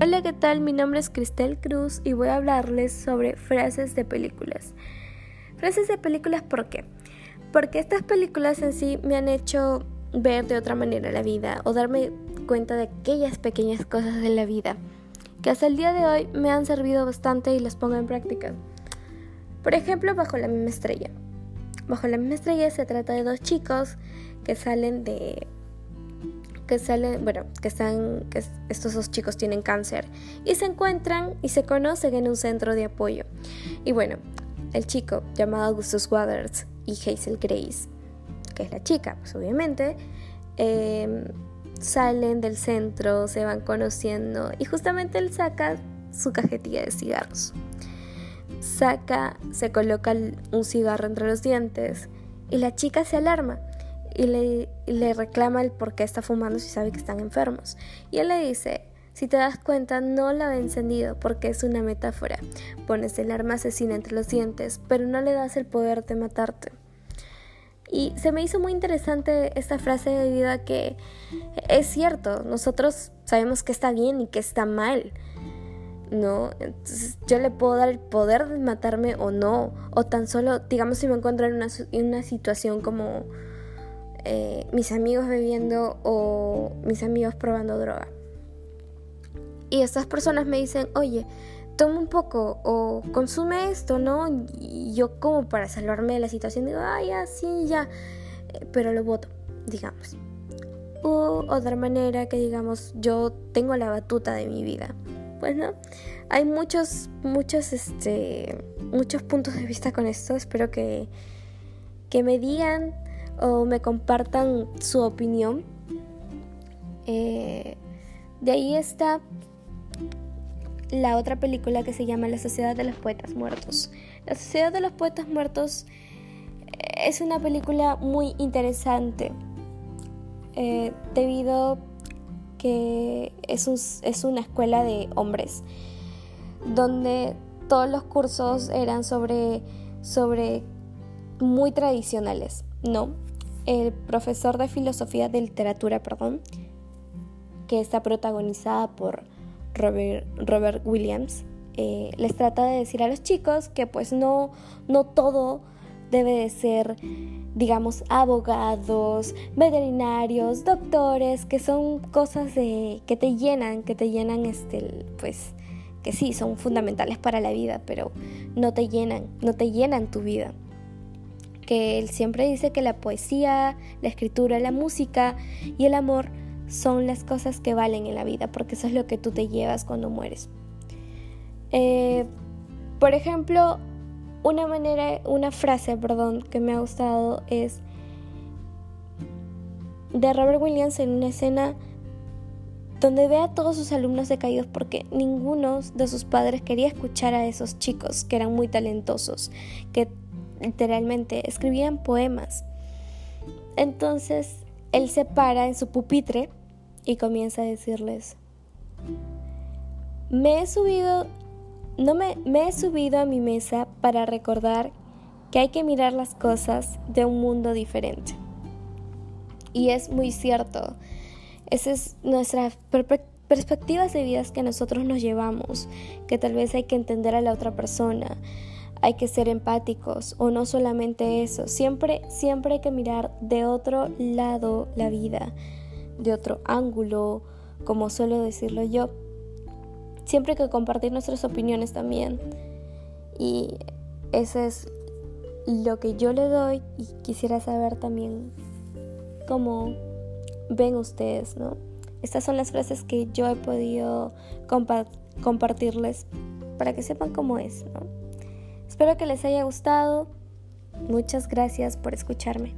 Hola, ¿qué tal? Mi nombre es Cristel Cruz y voy a hablarles sobre frases de películas. Frases de películas, ¿por qué? Porque estas películas en sí me han hecho ver de otra manera la vida o darme cuenta de aquellas pequeñas cosas de la vida que hasta el día de hoy me han servido bastante y las pongo en práctica. Por ejemplo, Bajo la misma estrella. Bajo la misma estrella se trata de dos chicos que salen de que salen, bueno, que están, que estos dos chicos tienen cáncer y se encuentran y se conocen en un centro de apoyo. Y bueno, el chico llamado Augustus Waters y Hazel Grace, que es la chica, pues obviamente, em, salen del centro, se van conociendo y justamente él saca su cajetilla de cigarros. Saca, se coloca un cigarro entre los dientes y la chica se alarma y le, reclama el por qué está fumando si sabe que están enfermos. Y él le dice, si te das cuenta, no la he encendido porque es una metáfora. Pones el arma asesina entre los dientes, pero no le das el poder de matarte. Y se me hizo muy interesante esta frase debido a que es cierto, nosotros sabemos que está bien y que está mal. ¿No? Entonces yo le puedo dar el poder de matarme o no. O tan solo, digamos, si me encuentro en una, en una situación como eh, mis amigos bebiendo o mis amigos probando droga. Y estas personas me dicen, oye, toma un poco o consume esto, ¿no? Y yo como para salvarme de la situación digo, ah, ya, sí, ya, eh, pero lo voto, digamos. O otra manera que digamos, yo tengo la batuta de mi vida. Pues no, hay muchos, muchos, este, muchos puntos de vista con esto. Espero que, que me digan o me compartan su opinión. Eh, de ahí está la otra película que se llama La Sociedad de los Poetas Muertos. La Sociedad de los Poetas Muertos eh, es una película muy interesante eh, debido que es, es una escuela de hombres donde todos los cursos eran sobre, sobre muy tradicionales, ¿no? El profesor de filosofía de literatura, perdón, que está protagonizada por Robert, Williams, eh, les trata de decir a los chicos que pues no, no todo debe de ser, digamos, abogados, veterinarios, doctores, que son cosas de, que te llenan, que te llenan, este, pues, que sí, son fundamentales para la vida, pero no te llenan, no te llenan tu vida que él siempre dice que la poesía, la escritura, la música y el amor son las cosas que valen en la vida, porque eso es lo que tú te llevas cuando mueres. Eh, por ejemplo, una manera, una frase, perdón, que me ha gustado es de Robert Williams en una escena donde ve a todos sus alumnos decaídos porque ninguno de sus padres quería escuchar a esos chicos que eran muy talentosos, que literalmente, escribían poemas. Entonces él se para en su pupitre y comienza a decirles, me he subido, no me, he subido a mi mesa para recordar que hay que mirar las cosas de un mundo diferente. Y es muy cierto. Esa es nuestra perspectiva de vidas que nosotros nos llevamos, que tal vez hay que entender a la otra persona, hay que ser empáticos o no solamente eso, siempre, siempre hay que mirar de otro lado la vida, de otro ángulo, como suelo decirlo yo. Siempre hay que compartir nuestras opiniones también. Y eso es lo que yo le doy y quisiera saber también cómo ven ustedes, ¿no? Estas son las frases que yo he podido compartirles para que sepan cómo es, ¿no? Espero que les haya gustado. Muchas gracias por escucharme.